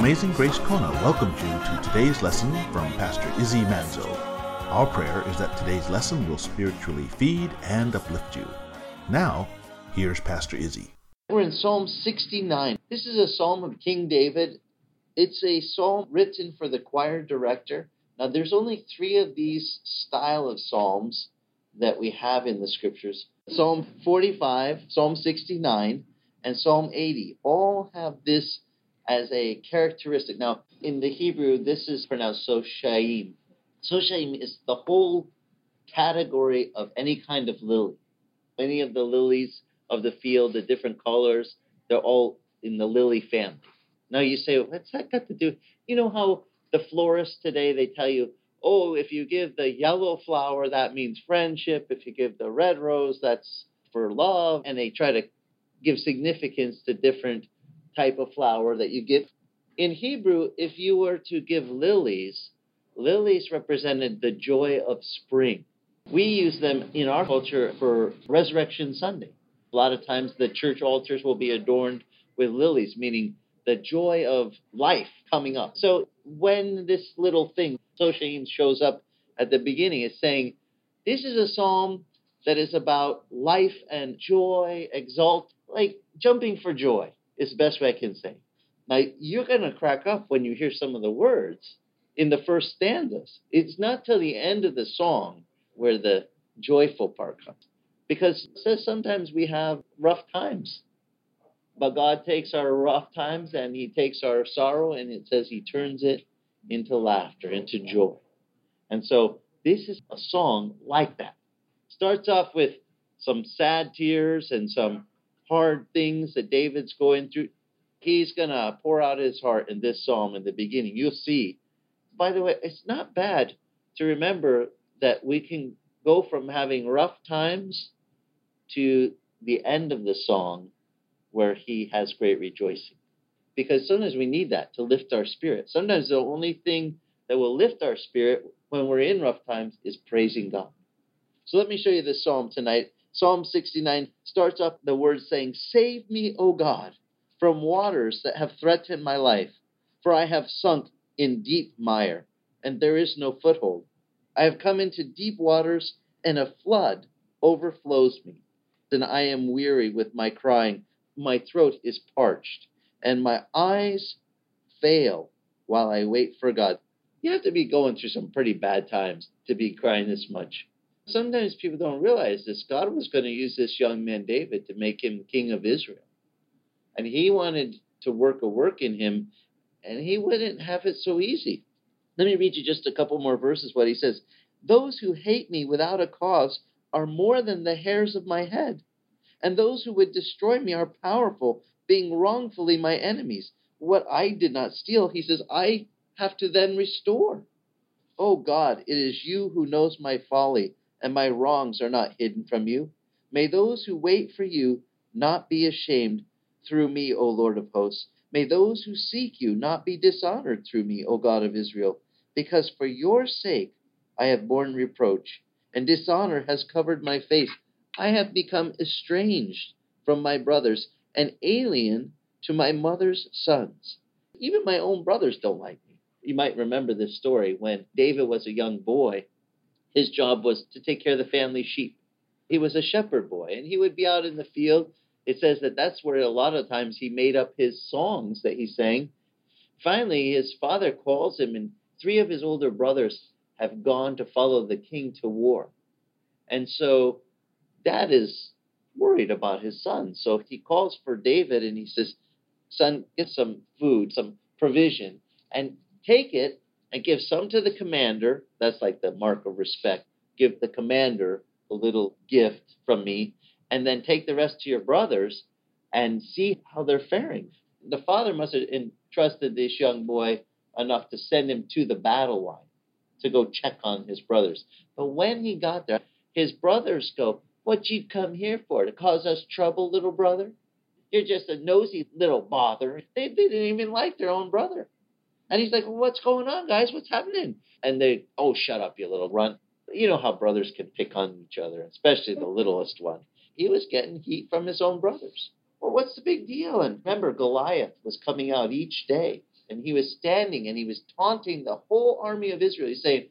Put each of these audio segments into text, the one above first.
Amazing Grace Kona welcomes you to today's lesson from Pastor Izzy Manzo. Our prayer is that today's lesson will spiritually feed and uplift you. Now, here's Pastor Izzy. We're in Psalm 69. This is a psalm of King David. It's a psalm written for the choir director. Now, there's only three of these style of psalms that we have in the scriptures Psalm 45, Psalm 69, and Psalm 80 all have this as a characteristic. Now, in the Hebrew, this is pronounced Soshaim. Soshaim is the whole category of any kind of lily. Any of the lilies of the field, the different colors, they're all in the lily family. Now you say, what's that got to do? You know how the florists today they tell you, oh, if you give the yellow flower, that means friendship. If you give the red rose, that's for love. And they try to give significance to different type of flower that you give. In Hebrew, if you were to give lilies, lilies represented the joy of spring. We use them in our culture for Resurrection Sunday. A lot of times the church altars will be adorned with lilies, meaning the joy of life coming up. So when this little thing, Soshaim, shows up at the beginning, it's saying, this is a psalm that is about life and joy, exalt, like jumping for joy is the best way I can say. Now, you're to crack up when you hear some of the words in the first stanzas. It's not till the end of the song where the joyful part comes. Because it says sometimes we have rough times. But God takes our rough times and He takes our sorrow and it says He turns it into laughter, into joy. And so this is a song like that. Starts off with some sad tears and some hard things that David's going through, he's going to pour out his heart in this psalm in the beginning. You'll see. By the way, it's not bad to remember that we can go from having rough times to the end of the song where he has great rejoicing. Because sometimes we need that to lift our spirit. Sometimes the only thing that will lift our spirit when we're in rough times is praising God. So let me show you this psalm tonight. Psalm 69 starts off the words saying, Save me, O God, from waters that have threatened my life, for I have sunk in deep mire, and there is no foothold. I have come into deep waters, and a flood overflows me. Then I am weary with my crying. My throat is parched, and my eyes fail while I wait for God. You have to be going through some pretty bad times to be crying this much. Sometimes people don't realize this. God was going to use this young man, David, to make him king of Israel. And he wanted to work a work in him, and he wouldn't have it so easy. Let me read you just a couple more verses what he says. Those who hate me without a cause are more than the hairs of my head, and those who would destroy me are powerful, being wrongfully my enemies. What I did not steal, he says, I have to then restore. Oh God, it is you who knows my folly and my wrongs are not hidden from you. May those who wait for you not be ashamed through me, O Lord of hosts. May those who seek you not be dishonored through me, O God of Israel, because for your sake I have borne reproach, and dishonor has covered my face. I have become estranged from my brothers, and alien to my mother's sons. Even my own brothers don't like me. You might remember this story when David was a young boy his job was to take care of the family sheep. He was a shepherd boy, and he would be out in the field. It says that that's where a lot of times he made up his songs that he sang. Finally, his father calls him, and three of his older brothers have gone to follow the king to war. And so dad is worried about his son. So he calls for David and he says, Son, get some food, some provision, and take it and give some to the commander. That's like the mark of respect. Give the commander a little gift from me, and then take the rest to your brothers and see how they're faring. The father must have entrusted this young boy enough to send him to the battle line to go check on his brothers. But when he got there, his brothers go, What you come here for? To cause us trouble, little brother? You're just a nosy little bother. They didn't even like their own brother. And he's like, well, what's going on, guys? What's happening? And they, oh, shut up, you little runt. You know how brothers can pick on each other, especially the littlest one. He was getting heat from his own brothers. Well, what's the big deal? And remember, Goliath was coming out each day and he was standing and he was taunting the whole army of Israel. He's saying,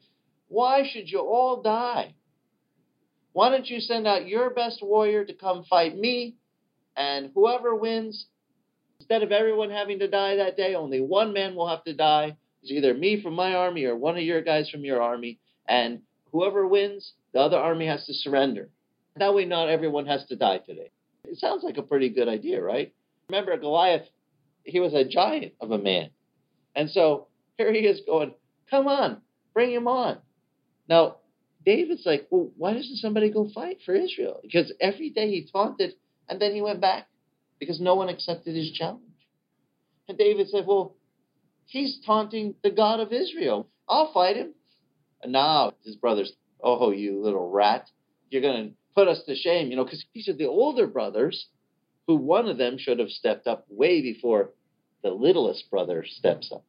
Why should you all die? Why don't you send out your best warrior to come fight me? And whoever wins, instead of everyone having to die that day, only one man will have to die. It's either me from my army or one of your guys from your army. And whoever wins, the other army has to surrender. That way, not everyone has to die today. It sounds like a pretty good idea, right? Remember, Goliath, he was a giant of a man. And so here he is going, Come on, bring him on. Now, David's like, Well, why doesn't somebody go fight for Israel? Because every day he taunted and then he went back because no one accepted his challenge. And David said, Well, he's taunting the God of Israel. I'll fight him. And now his brothers, Oh, you little rat, you're going to put us to shame, you know, because these are the older brothers who one of them should have stepped up way before the littlest brother steps up.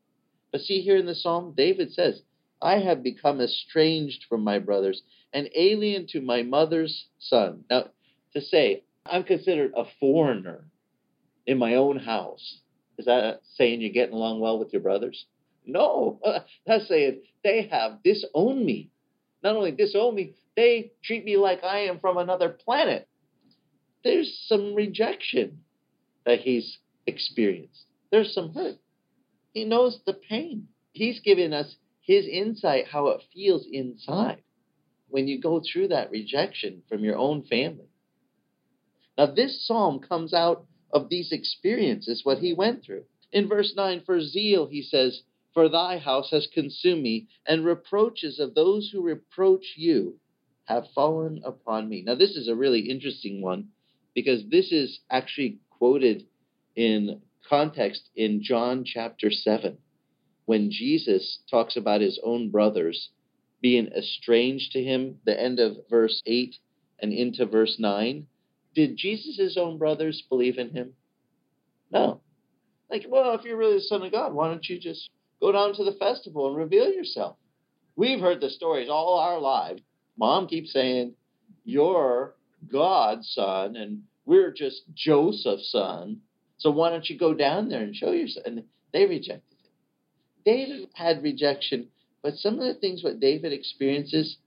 But see here in the psalm, David says, I have become estranged from my brothers, an alien to my mother's son. Now, to say, I'm considered a foreigner in my own house, is that saying you're getting along well with your brothers? No, that's saying they have disowned me. Not only disowned me, they treat me like I am from another planet. There's some rejection that he's experienced. There's some hurt. He knows the pain. He's given us his insight how it feels inside when you go through that rejection from your own family. Now, this psalm comes out of these experiences, what he went through. In verse 9, for zeal, he says, For thy house has consumed me, and reproaches of those who reproach you have fallen upon me. Now, this is a really interesting one because this is actually quoted in context in John chapter 7 when Jesus talks about his own brothers being estranged to him, the end of verse 8 and into verse 9. Did Jesus' own brothers believe in him? No. Like, well, if you're really the Son of God, why don't you just go down to the festival and reveal yourself? We've heard the stories all our lives. Mom keeps saying, You're God's son, and we're just Joseph's son. So why don't you go down there and show yourself? And they rejected him. David had rejection, but some of the things what David experiences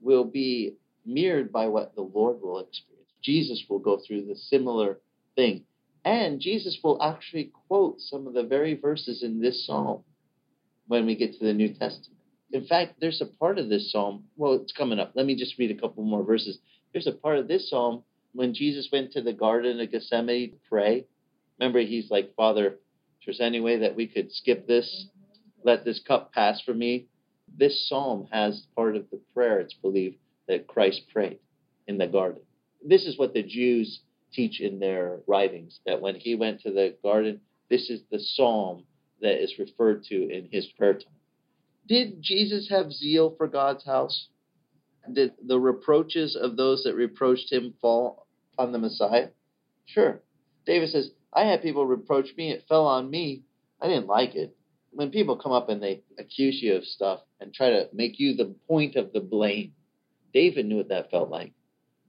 will be mirrored by what the Lord will experience. Jesus will go through the similar thing. And Jesus will actually quote some of the very verses in this psalm when we get to the New Testament. In fact, there's a part of this psalm. Well, it's coming up. Let me just read a couple more verses. There's a part of this psalm when Jesus went to the Garden of Gethsemane to pray. Remember, he's like, Father, if there's any way that we could skip this, let this cup pass from me. This psalm has part of the prayer, it's believed, that Christ prayed in the garden. This is what the Jews teach in their writings that when he went to the garden, this is the psalm that is referred to in his prayer time. Did Jesus have zeal for God's house? Did the reproaches of those that reproached him fall on the Messiah? Sure. David says, I had people reproach me, it fell on me. I didn't like it. When people come up and they accuse you of stuff and try to make you the point of the blame, David knew what that felt like,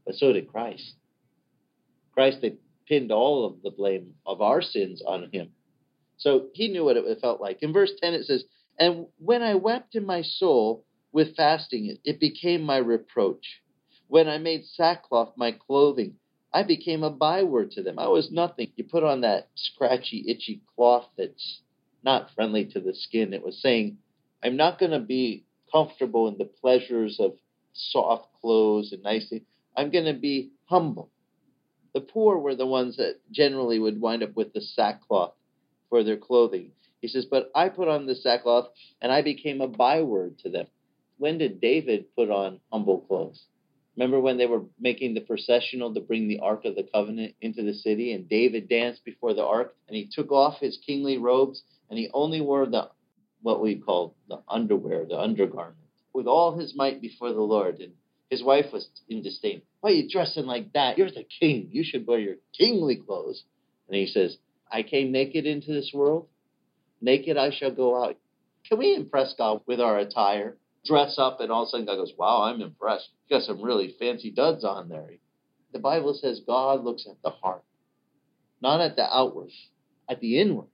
but so did Christ. Christ, they pinned all of the blame of our sins on him. So he knew what it felt like. In verse 10, it says, and when I wept in my soul with fasting, it became my reproach. When I made sackcloth my clothing, I became a byword to them. I was nothing. You put on that scratchy, itchy cloth that's not friendly to the skin. It was saying, I'm not going to be comfortable in the pleasures of soft clothes and nice things. I'm going to be humble. The poor were the ones that generally would wind up with the sackcloth for their clothing. He says, But I put on the sackcloth and I became a byword to them. When did David put on humble clothes? Remember when they were making the processional to bring the Ark of the Covenant into the city, and David danced before the Ark, and he took off his kingly robes, and he only wore the what we call the underwear, the undergarment, with all his might before the Lord. And his wife was in disdain. Why are you dressing like that? You're the king. You should wear your kingly clothes. And he says, I came naked into this world, Naked I shall go out. Can we impress God with our attire? Dress up, and all of a sudden God goes, Wow, I'm impressed. You got some really fancy duds on there. The Bible says God looks at the heart, not at the outward, at the inward.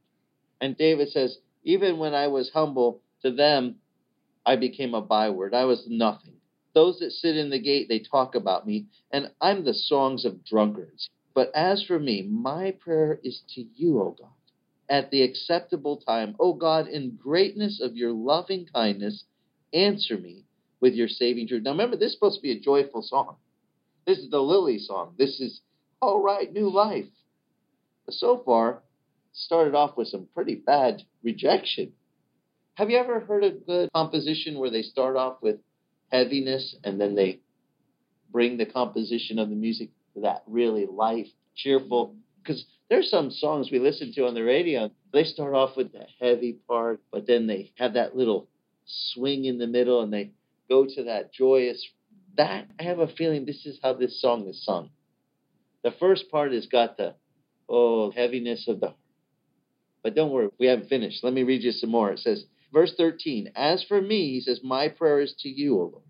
And David says, Even when I was humble, to them I became a byword. I was nothing. Those that sit in the gate, they talk about me, and I'm the songs of drunkards. But as for me, my prayer is to you, O God, at the acceptable time. O God, in greatness of your loving kindness, answer me with your saving truth. Now remember, this is supposed to be a joyful song. This is the Lily song. This is, all right, new life. But so far, started off with some pretty bad rejection. Have you ever heard a good composition where they start off with heaviness and then they bring the composition of the music to that really life, cheerful. Mm-hmm. Because there's some songs we listen to on the radio, they start off with the heavy part, but then they have that little swing in the middle and they go to that joyous. That, I have a feeling this is how this song is sung. The first part has got the, oh, heaviness of the heart. But don't worry, we haven't finished. Let me read you some more. It says, verse 13, As for me, he says, my prayer is to you, O Lord.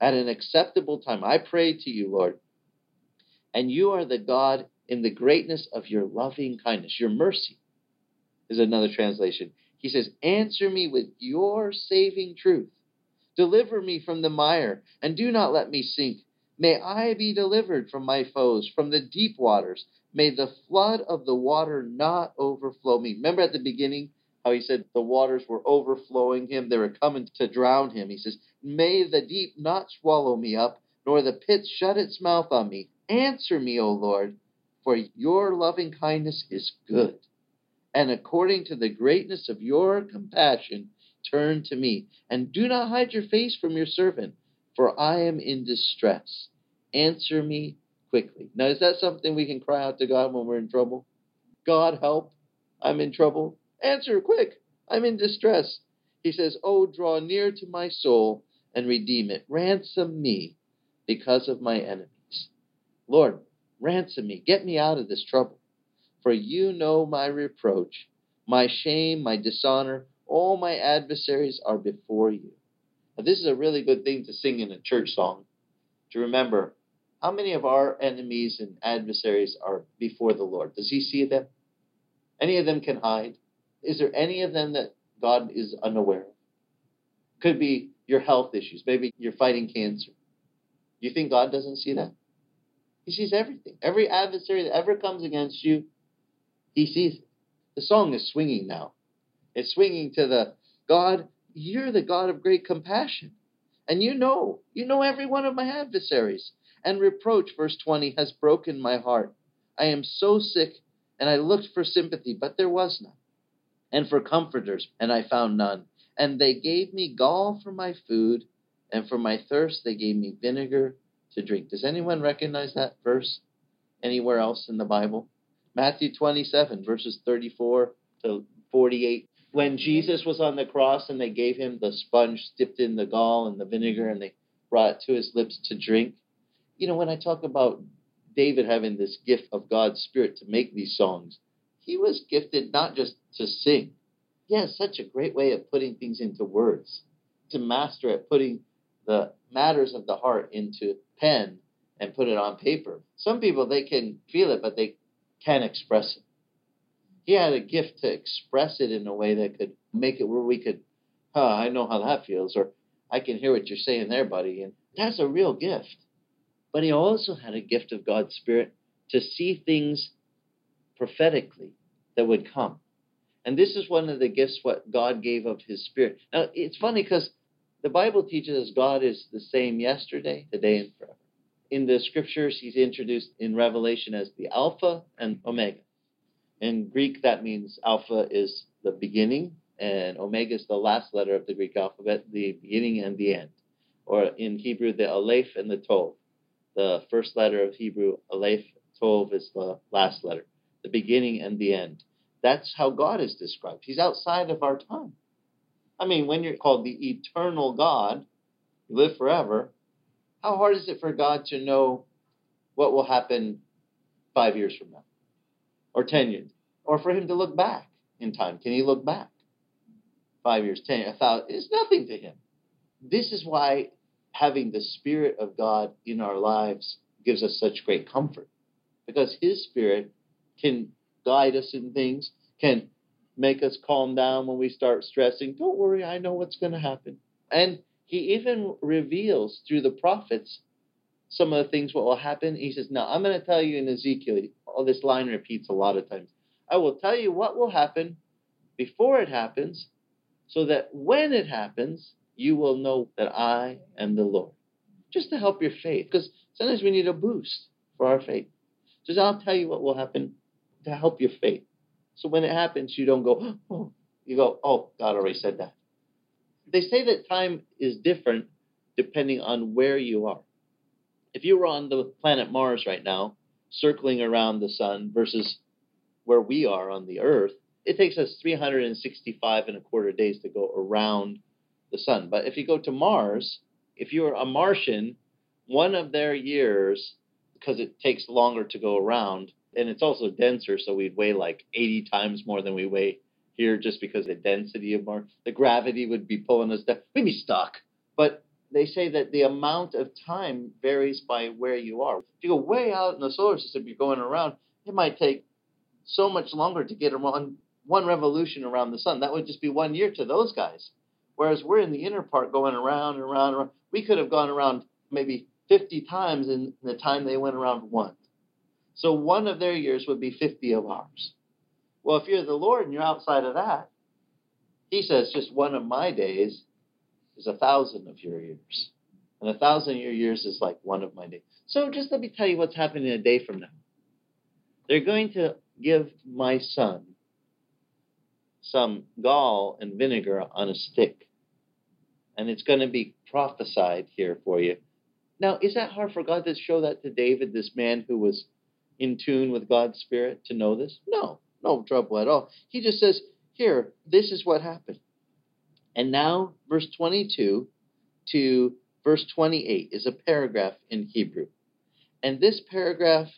At an acceptable time, I pray to you, Lord and you are the God in the greatness of your loving kindness, your mercy, is another translation. He says, Answer me with your saving truth. Deliver me from the mire, and do not let me sink. May I be delivered from my foes, from the deep waters. May the flood of the water not overflow me. Remember at the beginning how he said the waters were overflowing him, they were coming to drown him. He says, May the deep not swallow me up, nor the pit shut its mouth on me. Answer me, O Lord, for your loving kindness is good. And according to the greatness of your compassion, turn to me. And do not hide your face from your servant, for I am in distress. Answer me quickly. Now, is that something we can cry out to God when we're in trouble? God, help. I'm in trouble. Answer quick. I'm in distress. He says, Oh, draw near to my soul and redeem it. Ransom me because of my enemies. Lord, ransom me, get me out of this trouble. For you know my reproach, my shame, my dishonor, all my adversaries are before you. Now, this is a really good thing to sing in a church song, to remember how many of our enemies and adversaries are before the Lord. Does he see them? Any of them can hide? Is there any of them that God is unaware of? Could be your health issues. Maybe you're fighting cancer. You think God doesn't see that? He sees everything. Every adversary that ever comes against you, he sees it. The song is swinging now. It's swinging to the God, you're the God of great compassion. And you know, you know every one of my adversaries. And reproach, verse 20, has broken my heart. I am so sick, and I looked for sympathy, but there was none. And for comforters, and I found none. And they gave me gall for my food, and for my thirst they gave me vinegar to drink. Does anyone recognize that verse anywhere else in the Bible? Matthew 27, verses 34 to 48. When Jesus was on the cross and they gave him the sponge dipped in the gall and the vinegar and they brought it to his lips to drink. You know, when I talk about David having this gift of God's Spirit to make these songs, he was gifted not just to sing. He has such a great way of putting things into words, to master at putting the matters of the heart into pen and put it on paper. Some people they can feel it, but they can't express it. He had a gift to express it in a way that could make it where we could, huh, I know how that feels, or I can hear what you're saying there, buddy. And that's a real gift. But he also had a gift of God's Spirit to see things prophetically that would come. And this is one of the gifts what God gave of his Spirit. Now, it's funny because the Bible teaches us God is the same yesterday, today, and forever. In the scriptures, he's introduced in Revelation as the Alpha and Omega. In Greek, that means Alpha is the beginning, and Omega is the last letter of the Greek alphabet, the beginning and the end. Or in Hebrew, the Aleph and the Tov. The first letter of Hebrew, Aleph, Tov is the last letter, the beginning and the end. That's how God is described. He's outside of our time. I mean, when you're called the eternal God, you live forever, how hard is it for God to know what will happen five years from now? Or 10 years? Or for him to look back in time? Can he look back? Five years, 10, a thousand, it's nothing to him. This is why having the Spirit of God in our lives gives us such great comfort. Because his Spirit can guide us in things, can make us calm down when we start stressing. Don't worry, I know what's going to happen. And he even reveals through the prophets some of the things what will happen. He says, Now I'm going to tell you in Ezekiel, all this line repeats a lot of times. I will tell you what will happen before it happens, so that when it happens, you will know that I am the Lord. Just to help your faith, because sometimes we need a boost for our faith. Just I'll tell you what will happen to help your faith. So when it happens, you don't go, oh, you go, oh, God already said that. They say that time is different depending on where you are. If you were on the planet Mars right now, circling around the sun versus where we are on the Earth, it takes us 365 and a quarter days to go around the sun. But if you go to Mars, if you're a Martian, one of their years, because it takes longer to go around, and it's also denser, so we'd weigh like 80 times more than we weigh here just because the density of Mars, the gravity would be pulling us down. We'd be stuck. But they say that the amount of time varies by where you are. If you go way out in the solar system, you're going around, it might take so much longer to get around one revolution around the sun. That would just be one year to those guys. Whereas we're in the inner part going around and around and around. We could have gone around maybe 50 times in the time they went around once. So one of their years would be 50 of ours. Well, if you're the Lord and you're outside of that, he says just one of my days is a thousand of your years. And a thousand of your years is like one of my days. So just let me tell you what's happening a day from now. They're going to give my son some gall and vinegar on a stick. And it's going to be prophesied here for you. Now, is that hard for God to show that to David, this man who was in tune with God's Spirit, to know this? No, no trouble at all. He just says, Here, this is what happened. And now, verse 22 to verse 28 is a paragraph in Hebrew. And this paragraph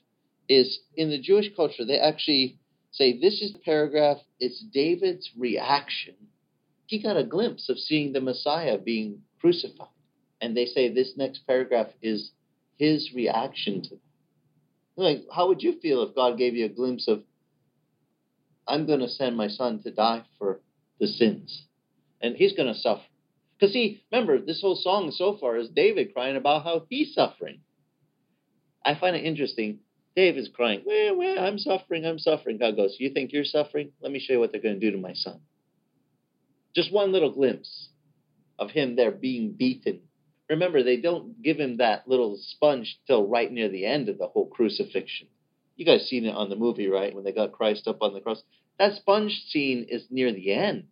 is in the Jewish culture, they actually say this is the paragraph, it's David's reaction. He got a glimpse of seeing the Messiah being crucified. And they say this next paragraph is his reaction to that. Like, how would you feel if God gave you a glimpse of, I'm going to send my son to die for the sins, and he's going to suffer? Because, see, remember, this whole song so far is David crying about how he's suffering. I find it interesting David's crying, well, well, I'm suffering, I'm suffering. God goes, You think you're suffering? Let me show you what they're going to do to my son. Just one little glimpse of him there being beaten. Remember, they don't give him that little sponge till right near the end of the whole crucifixion. You guys seen it on the movie, right? When they got Christ up on the cross. That sponge scene is near the end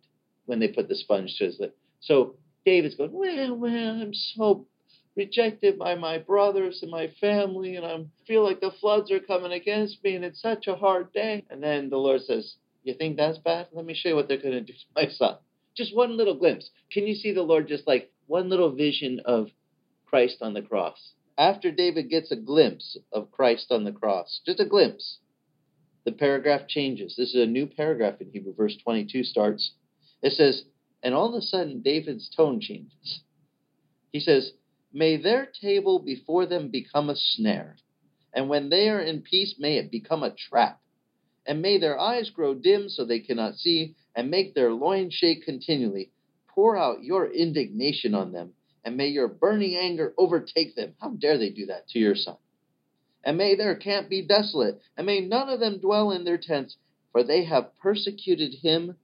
when they put the sponge to his lip. So David's going, Well, well, I'm so rejected by my brothers and my family, and I feel like the floods are coming against me, and it's such a hard day. And then the Lord says, You think that's bad? Let me show you what they're going to do to my son. Just one little glimpse. Can you see the Lord just like one little vision of Christ on the cross? After David gets a glimpse of Christ on the cross, just a glimpse, the paragraph changes. This is a new paragraph in Hebrew. Verse 22 starts. It says, And all of a sudden, David's tone changes. He says, May their table before them become a snare, and when they are in peace, may it become a trap. And may their eyes grow dim so they cannot see, and make their loins shake continually. Pour out your indignation on them, and may your burning anger overtake them. How dare they do that to your son? And may their camp be desolate, and may none of them dwell in their tents, for they have persecuted him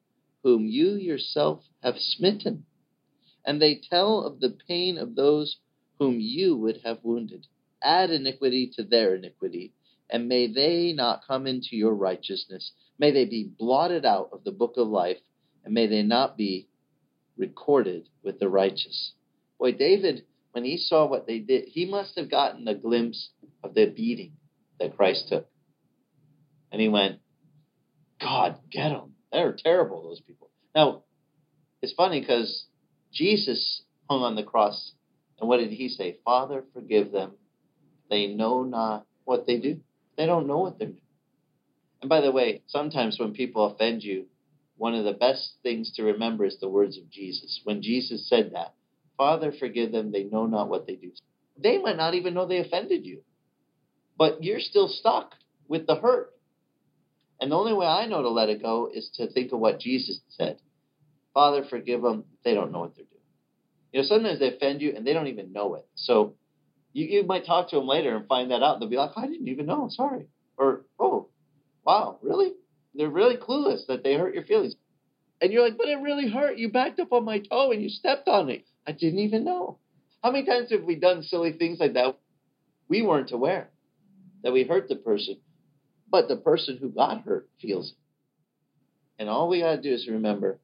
whom you yourself have smitten. And they tell of the pain of those whom you would have wounded. Add iniquity to their iniquity, and may they not come into your righteousness. May they be blotted out of the book of life, and may they not be recorded with the righteous. Boy, David, when he saw what they did, he must have gotten a glimpse of the beating that Christ took. And he went, God, get them. They're terrible, those people. Now, it's funny because Jesus hung on the cross and what did he say? Father, forgive them. They know not what they do. They don't know what they're doing. And by the way, sometimes when people offend you, one of the best things to remember is the words of Jesus. When Jesus said that, Father, forgive them. They know not what they do. They might not even know they offended you, but you're still stuck with the hurt. And the only way I know to let it go is to think of what Jesus said Father, forgive them. They don't know what they're doing. You know, sometimes they offend you and they don't even know it. So you, you might talk to them later and find that out. They'll be like, I didn't even know. Sorry. Or, oh, wow, really? They're really clueless that they hurt your feelings. And you're like, but it really hurt. You backed up on my toe and you stepped on it. I didn't even know. How many times have we done silly things like that? We weren't aware that we hurt the person, but the person who got hurt feels it. And all we got to do is remember,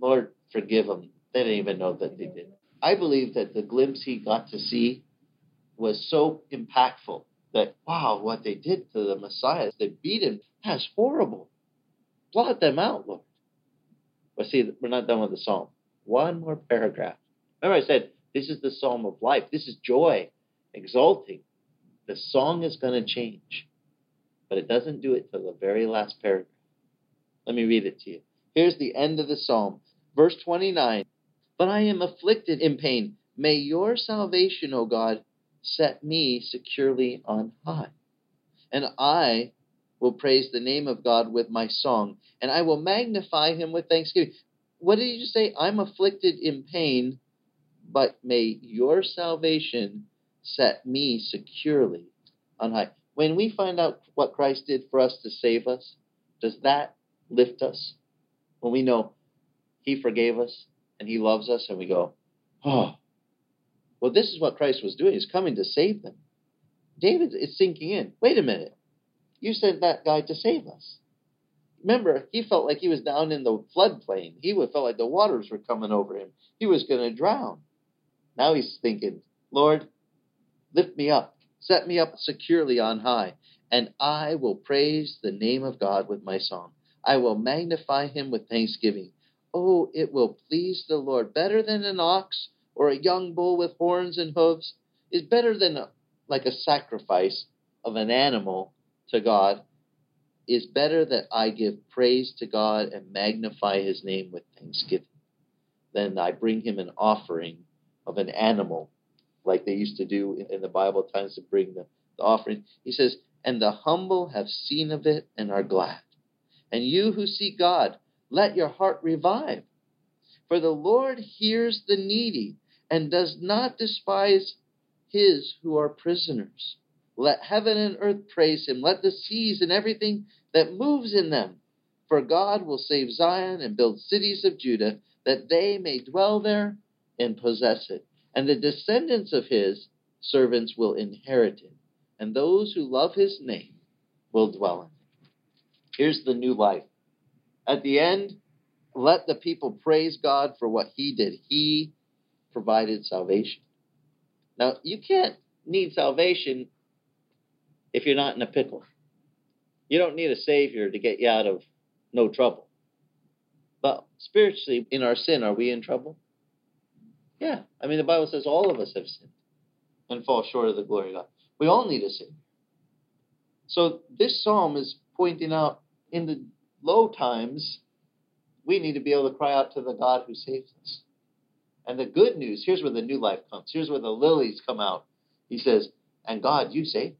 Lord, forgive them. They didn't even know that they did. I believe that the glimpse he got to see was so impactful that, wow, what they did to the Messiah, they beat him. That's horrible. Blot them out, Lord. But see, we're not done with the psalm. One more paragraph. Remember, I said, this is the psalm of life. This is joy, exulting. The song is going to change, but it doesn't do it till the very last paragraph. Let me read it to you. Here's the end of the psalm, verse 29. But I am afflicted in pain. May your salvation, O God, set me securely on high. And I will praise the name of God with my song, and I will magnify him with thanksgiving. What did you say? I'm afflicted in pain, but may your salvation set me securely on high. When we find out what Christ did for us to save us, does that lift us? When we know he forgave us and he loves us, and we go, oh, well, this is what Christ was doing. He's coming to save them. David is sinking in. Wait a minute. You sent that guy to save us. Remember, he felt like he was down in the floodplain. He felt like the waters were coming over him. He was going to drown. Now he's thinking, Lord, lift me up, set me up securely on high, and I will praise the name of God with my song. I will magnify him with thanksgiving. Oh, it will please the Lord better than an ox or a young bull with horns and hooves is better than a, like a sacrifice of an animal to God is better that I give praise to God and magnify his name with thanksgiving than I bring him an offering of an animal like they used to do in the Bible times to bring the, the offering. He says, And the humble have seen of it and are glad. And you who seek God, let your heart revive. For the Lord hears the needy and does not despise his who are prisoners. Let heaven and earth praise him. Let the seas and everything that moves in them. For God will save Zion and build cities of Judah, that they may dwell there and possess it. And the descendants of his servants will inherit it. And those who love his name will dwell in it. Here's the new life. At the end, let the people praise God for what he did. He provided salvation. Now, you can't need salvation if you're not in a pickle. You don't need a Savior to get you out of no trouble. But spiritually, in our sin, are we in trouble? Yeah. I mean, the Bible says all of us have sinned and fall short of the glory of God. We all need a Savior. So this psalm is pointing out in the low times, we need to be able to cry out to the God who saves us. And the good news here's where the new life comes. Here's where the lilies come out. He says, And God, you save.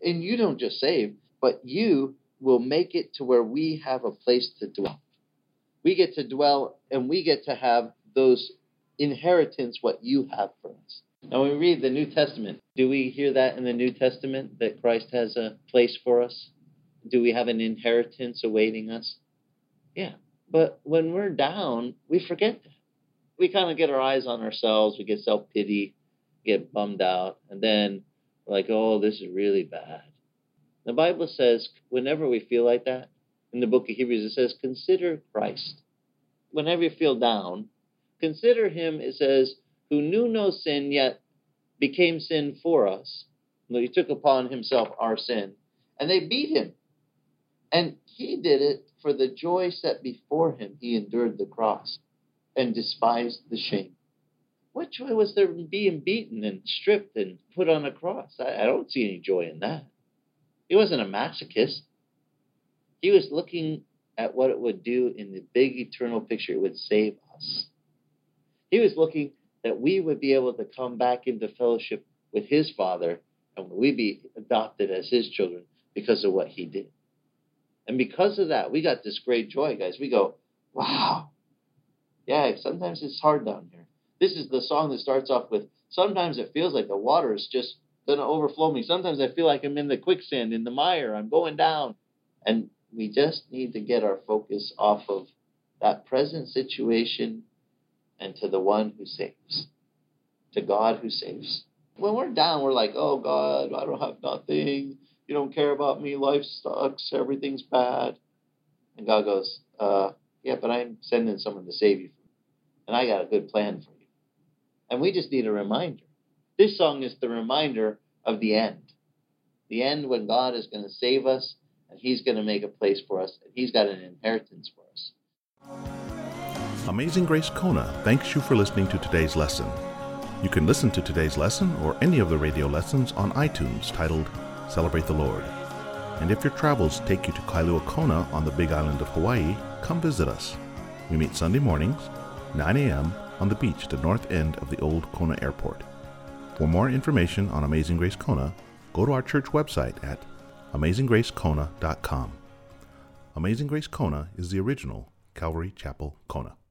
And you don't just save, but you will make it to where we have a place to dwell. We get to dwell and we get to have those inheritance what you have for us. Now, when we read the New Testament, do we hear that in the New Testament that Christ has a place for us? Do we have an inheritance awaiting us? Yeah. But when we're down, we forget that we kind of get our eyes on ourselves. We get self pity, get bummed out, and then we're like, oh, this is really bad. The Bible says, whenever we feel like that, in the book of Hebrews, it says, consider Christ. Whenever you feel down, consider him, it says, who knew no sin, yet became sin for us. He took upon himself our sin. And they beat him. And he did it for the joy set before him. He endured the cross and despised the shame. What joy was there in being beaten and stripped and put on a cross? I, I don't see any joy in that. He wasn't a masochist. He was looking at what it would do in the big eternal picture. It would save us. He was looking that we would be able to come back into fellowship with his Father and we'd be adopted as his children because of what he did. And because of that, we got this great joy, guys. We go, wow. Yeah, sometimes it's hard down here. This is the song that starts off with, sometimes it feels like the water is just going to overflow me. Sometimes I feel like I'm in the quicksand, in the mire, I'm going down. And we just need to get our focus off of that present situation and to the one who saves, to God who saves. When we're down, we're like, oh God, I don't have nothing. You don't care about me. Life sucks. Everything's bad. And God goes, uh, yeah, but I'm sending someone to save you. from And I got a good plan for you. And we just need a reminder. This song is the reminder of the end. The end when God is going to save us and He's going to make a place for us and He's got an inheritance for us. Amazing Grace Kona thanks you for listening to today's lesson. You can listen to today's lesson or any of the radio lessons on iTunes titled Celebrate the Lord. And if your travels take you to Kailua Kona on the big island of Hawaii, come visit us. We meet Sunday mornings, 9 a.m., on the beach at the north end of the old Kona Airport. For more information on Amazing Grace Kona, go to our church website at amazinggracekona.com. Amazing Grace Kona is the original Calvary Chapel Kona.